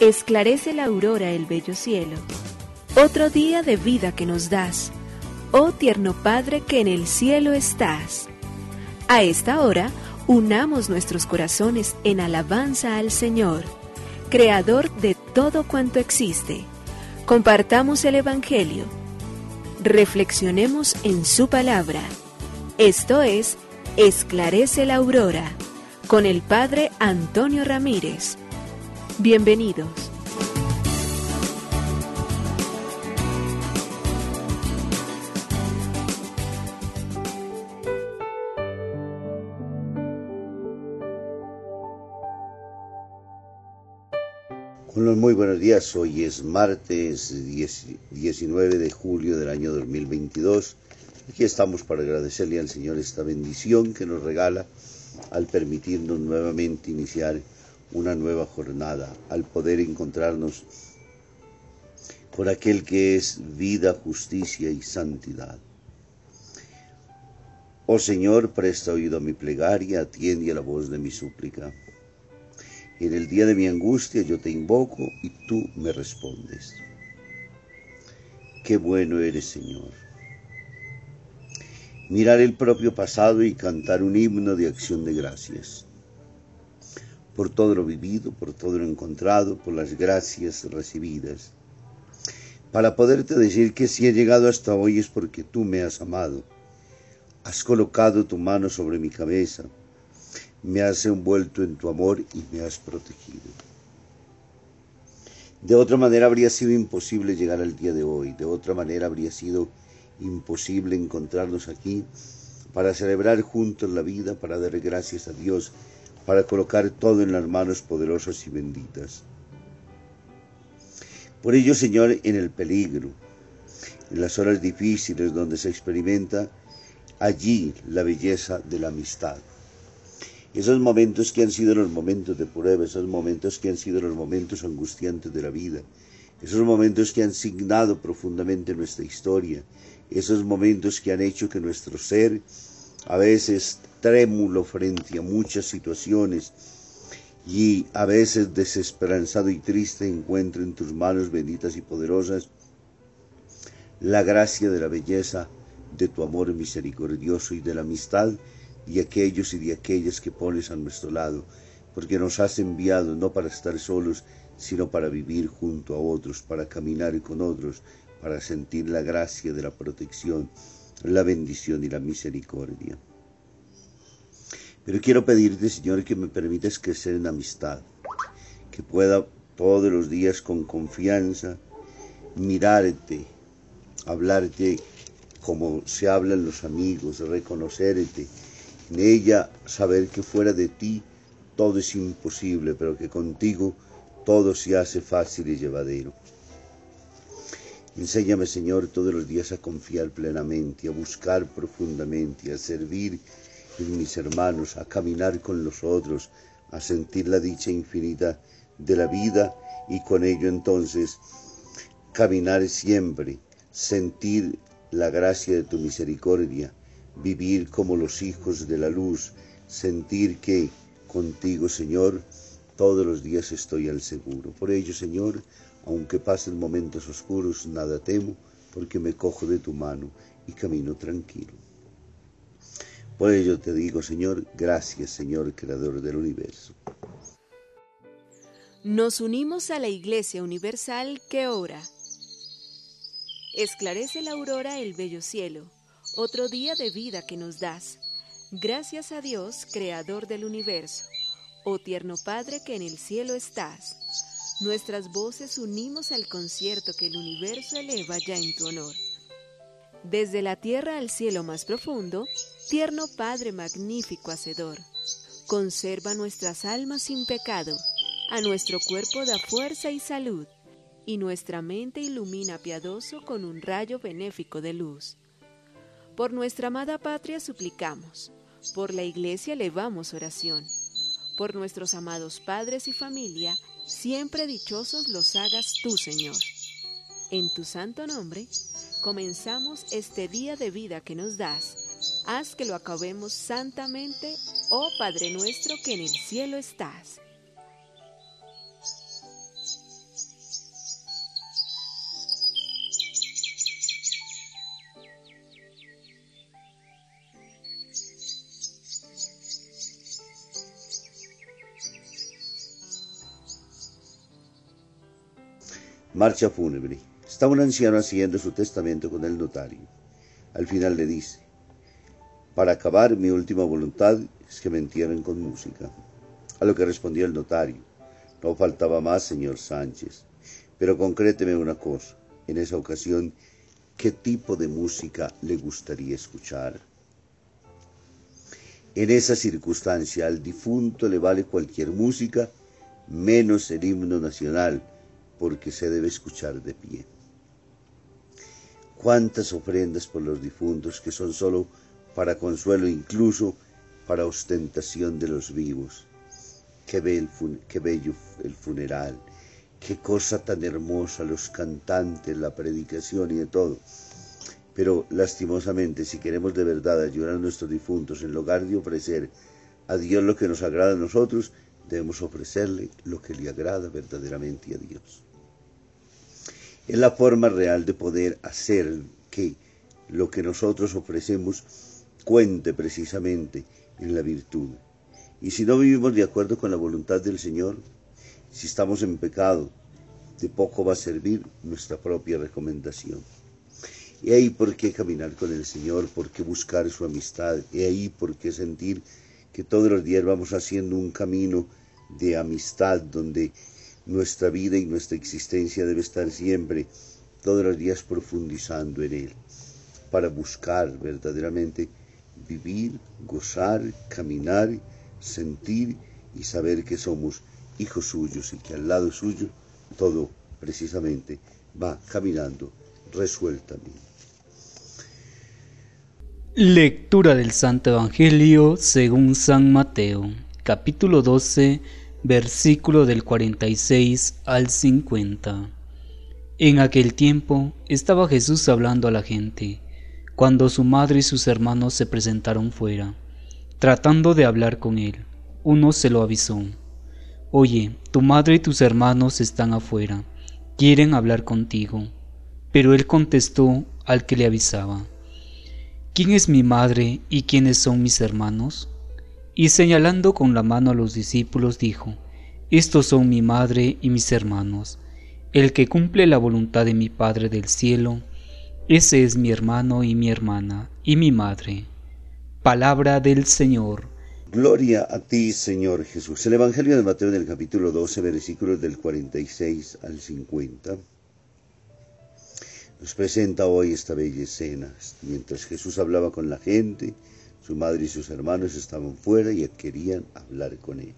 Esclarece la aurora el bello cielo. Otro día de vida que nos das, oh tierno Padre que en el cielo estás. A esta hora, unamos nuestros corazones en alabanza al Señor, Creador de todo cuanto existe. Compartamos el Evangelio. Reflexionemos en su palabra. Esto es, Esclarece la Aurora, con el Padre Antonio Ramírez. Bienvenidos. muy buenos días. Hoy es martes 19 de julio del año 2022. Aquí estamos para agradecerle al Señor esta bendición que nos regala al permitirnos nuevamente iniciar una nueva jornada, al poder encontrarnos con aquel que es vida, justicia y santidad. Oh Señor, presta oído a mi plegaria, atiende a la voz de mi súplica. En el día de mi angustia yo te invoco y tú me respondes. Qué bueno eres, Señor mirar el propio pasado y cantar un himno de acción de gracias. Por todo lo vivido, por todo lo encontrado, por las gracias recibidas. Para poderte decir que si he llegado hasta hoy es porque tú me has amado. Has colocado tu mano sobre mi cabeza, me has envuelto en tu amor y me has protegido. De otra manera habría sido imposible llegar al día de hoy, de otra manera habría sido imposible encontrarnos aquí para celebrar juntos la vida, para dar gracias a Dios, para colocar todo en las manos poderosas y benditas. Por ello, Señor, en el peligro, en las horas difíciles donde se experimenta allí la belleza de la amistad. Esos momentos que han sido los momentos de prueba, esos momentos que han sido los momentos angustiantes de la vida, esos momentos que han signado profundamente nuestra historia, esos momentos que han hecho que nuestro ser, a veces trémulo frente a muchas situaciones y a veces desesperanzado y triste, encuentre en tus manos benditas y poderosas la gracia de la belleza de tu amor misericordioso y de la amistad de aquellos y de aquellas que pones a nuestro lado, porque nos has enviado no para estar solos, sino para vivir junto a otros, para caminar con otros, para sentir la gracia de la protección, la bendición y la misericordia. Pero quiero pedirte, Señor, que me permitas crecer en amistad, que pueda todos los días con confianza mirarte, hablarte como se hablan los amigos, reconocerte, en ella saber que fuera de ti todo es imposible, pero que contigo todo se hace fácil y llevadero. Enséñame, Señor, todos los días a confiar plenamente, a buscar profundamente, a servir mis hermanos, a caminar con los otros, a sentir la dicha infinita de la vida y con ello entonces caminar siempre, sentir la gracia de tu misericordia, vivir como los hijos de la luz, sentir que contigo, Señor, todos los días estoy al seguro. Por ello, Señor, aunque pasen momentos oscuros, nada temo, porque me cojo de tu mano y camino tranquilo. Por ello te digo, Señor, gracias, Señor, Creador del universo. Nos unimos a la Iglesia Universal que ora. Esclarece la aurora el bello cielo, otro día de vida que nos das. Gracias a Dios, Creador del universo Oh tierno Padre que en el cielo estás, nuestras voces unimos al concierto que el universo eleva ya en tu honor. Desde la tierra al cielo más profundo, tierno Padre magnífico hacedor, conserva nuestras almas sin pecado, a nuestro cuerpo da fuerza y salud, y nuestra mente ilumina piadoso con un rayo benéfico de luz. Por nuestra amada patria suplicamos, por la iglesia elevamos oración por nuestros amados padres y familia, siempre dichosos los hagas tú, Señor. En tu santo nombre, comenzamos este día de vida que nos das haz que lo acabemos santamente, oh Padre nuestro que en el cielo estás. Marcha fúnebre. Está un anciano haciendo su testamento con el notario. Al final le dice, para acabar mi última voluntad es que me entierren con música. A lo que respondió el notario, no faltaba más, señor Sánchez, pero concréteme una cosa. En esa ocasión, ¿qué tipo de música le gustaría escuchar? En esa circunstancia al difunto le vale cualquier música, menos el himno nacional, porque se debe escuchar de pie. Cuántas ofrendas por los difuntos que son solo para consuelo, incluso para ostentación de los vivos. Qué, qué bello el funeral, qué cosa tan hermosa, los cantantes, la predicación y de todo. Pero lastimosamente, si queremos de verdad ayudar a nuestros difuntos en lugar de ofrecer a Dios lo que nos agrada a nosotros, debemos ofrecerle lo que le agrada verdaderamente a Dios. Es la forma real de poder hacer que lo que nosotros ofrecemos cuente precisamente en la virtud. Y si no vivimos de acuerdo con la voluntad del Señor, si estamos en pecado, de poco va a servir nuestra propia recomendación. Y ahí por qué caminar con el Señor, por qué buscar su amistad, y ahí por qué sentir que todos los días vamos haciendo un camino de amistad donde nuestra vida y nuestra existencia debe estar siempre, todos los días profundizando en Él, para buscar verdaderamente vivir, gozar, caminar, sentir y saber que somos hijos suyos y que al lado suyo todo precisamente va caminando resueltamente. Lectura del Santo Evangelio según San Mateo, capítulo 12 versículo del 46 al 50. En aquel tiempo estaba Jesús hablando a la gente, cuando su madre y sus hermanos se presentaron fuera, tratando de hablar con él. Uno se lo avisó. Oye, tu madre y tus hermanos están afuera, quieren hablar contigo. Pero él contestó al que le avisaba, ¿quién es mi madre y quiénes son mis hermanos? y señalando con la mano a los discípulos dijo, Estos son mi madre y mis hermanos. El que cumple la voluntad de mi Padre del cielo, ese es mi hermano y mi hermana y mi madre. Palabra del Señor. Gloria a ti, Señor Jesús. El Evangelio de Mateo en el capítulo 12, versículos del 46 al 50, nos presenta hoy esta bella escena. Mientras Jesús hablaba con la gente, su madre y sus hermanos estaban fuera y querían hablar con él.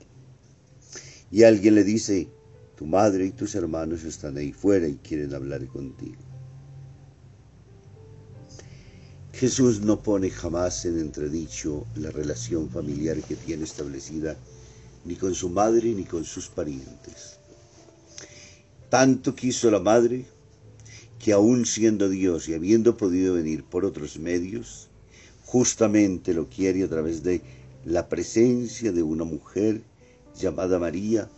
Y alguien le dice, tu madre y tus hermanos están ahí fuera y quieren hablar contigo. Jesús no pone jamás en entredicho la relación familiar que tiene establecida ni con su madre ni con sus parientes. Tanto quiso la madre que aun siendo Dios y habiendo podido venir por otros medios, justamente lo quiere a través de la presencia de una mujer llamada María,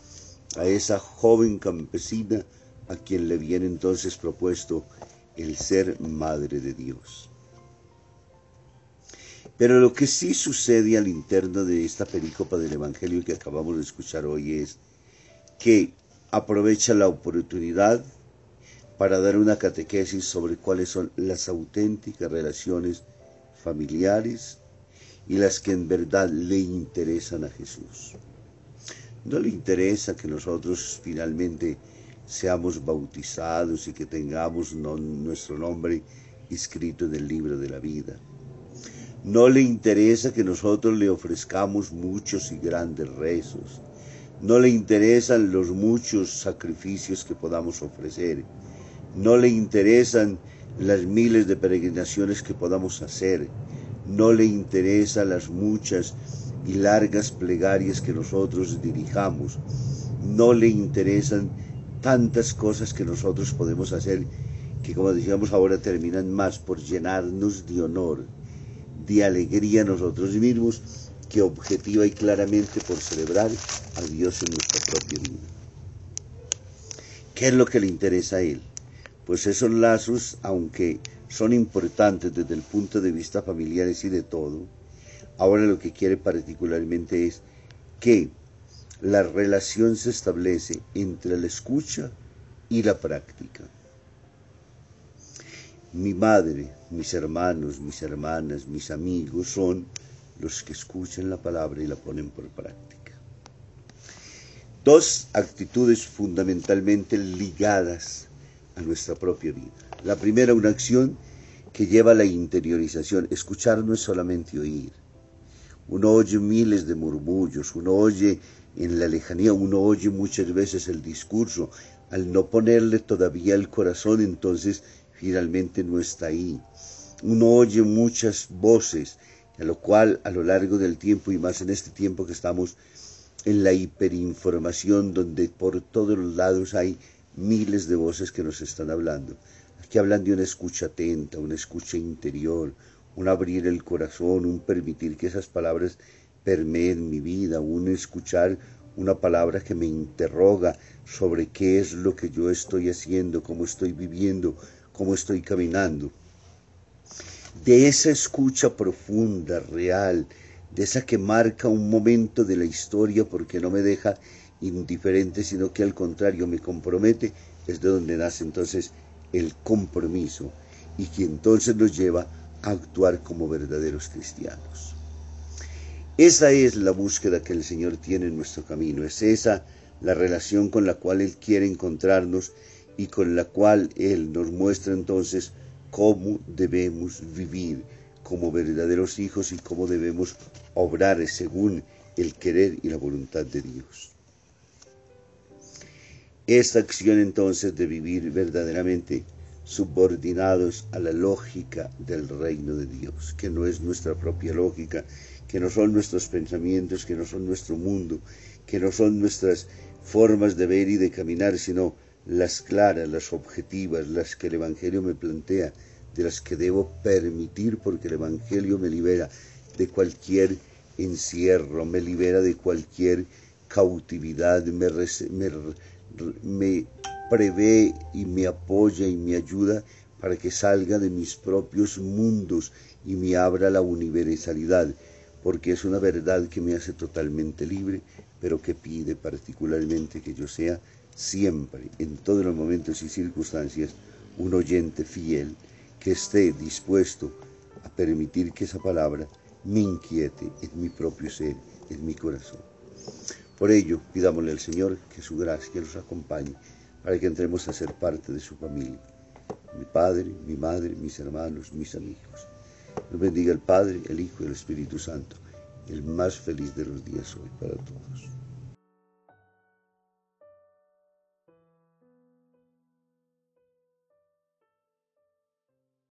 a esa joven campesina a quien le viene entonces propuesto el ser madre de Dios. Pero lo que sí sucede al interno de esta perícopa del Evangelio que acabamos de escuchar hoy es que aprovecha la oportunidad para dar una catequesis sobre cuáles son las auténticas relaciones familiares y las que en verdad le interesan a Jesús. No le interesa que nosotros finalmente seamos bautizados y que tengamos nuestro nombre escrito en el libro de la vida. No le interesa que nosotros le ofrezcamos muchos y grandes rezos. No le interesan los muchos sacrificios que podamos ofrecer. No le interesan las miles de peregrinaciones que podamos hacer, no le interesa las muchas y largas plegarias que nosotros dirijamos, no le interesan tantas cosas que nosotros podemos hacer que como decíamos ahora terminan más por llenarnos de honor, de alegría nosotros mismos, que objetiva y claramente por celebrar a Dios en nuestra propia vida. ¿Qué es lo que le interesa a Él? pues esos lazos, aunque son importantes desde el punto de vista familiar y de todo, ahora lo que quiere particularmente es que la relación se establece entre la escucha y la práctica. Mi madre, mis hermanos, mis hermanas, mis amigos son los que escuchan la palabra y la ponen por práctica. Dos actitudes fundamentalmente ligadas a nuestra propia vida. La primera, una acción que lleva a la interiorización. Escuchar no es solamente oír. Uno oye miles de murmullos, uno oye en la lejanía, uno oye muchas veces el discurso. Al no ponerle todavía el corazón, entonces finalmente no está ahí. Uno oye muchas voces, a lo cual a lo largo del tiempo y más en este tiempo que estamos en la hiperinformación, donde por todos los lados hay miles de voces que nos están hablando. Aquí hablan de una escucha atenta, una escucha interior, un abrir el corazón, un permitir que esas palabras permeen mi vida, un escuchar una palabra que me interroga sobre qué es lo que yo estoy haciendo, cómo estoy viviendo, cómo estoy caminando. De esa escucha profunda, real, de esa que marca un momento de la historia porque no me deja indiferente, sino que al contrario me compromete, es de donde nace entonces el compromiso y que entonces nos lleva a actuar como verdaderos cristianos. Esa es la búsqueda que el Señor tiene en nuestro camino, es esa la relación con la cual Él quiere encontrarnos y con la cual Él nos muestra entonces cómo debemos vivir como verdaderos hijos y cómo debemos obrar según el querer y la voluntad de Dios. Esta acción entonces de vivir verdaderamente subordinados a la lógica del reino de Dios, que no es nuestra propia lógica, que no son nuestros pensamientos, que no son nuestro mundo, que no son nuestras formas de ver y de caminar, sino las claras, las objetivas, las que el Evangelio me plantea, de las que debo permitir porque el Evangelio me libera de cualquier encierro, me libera de cualquier cautividad, me, me prevé y me apoya y me ayuda para que salga de mis propios mundos y me abra la universalidad, porque es una verdad que me hace totalmente libre, pero que pide particularmente que yo sea siempre, en todos los momentos y circunstancias, un oyente fiel que esté dispuesto a permitir que esa palabra me inquiete en mi propio ser, en mi corazón. Por ello, pidámosle al Señor que su gracia nos acompañe para que entremos a ser parte de su familia. Mi Padre, mi Madre, mis hermanos, mis amigos. Nos bendiga el Padre, el Hijo y el Espíritu Santo, el más feliz de los días hoy para todos.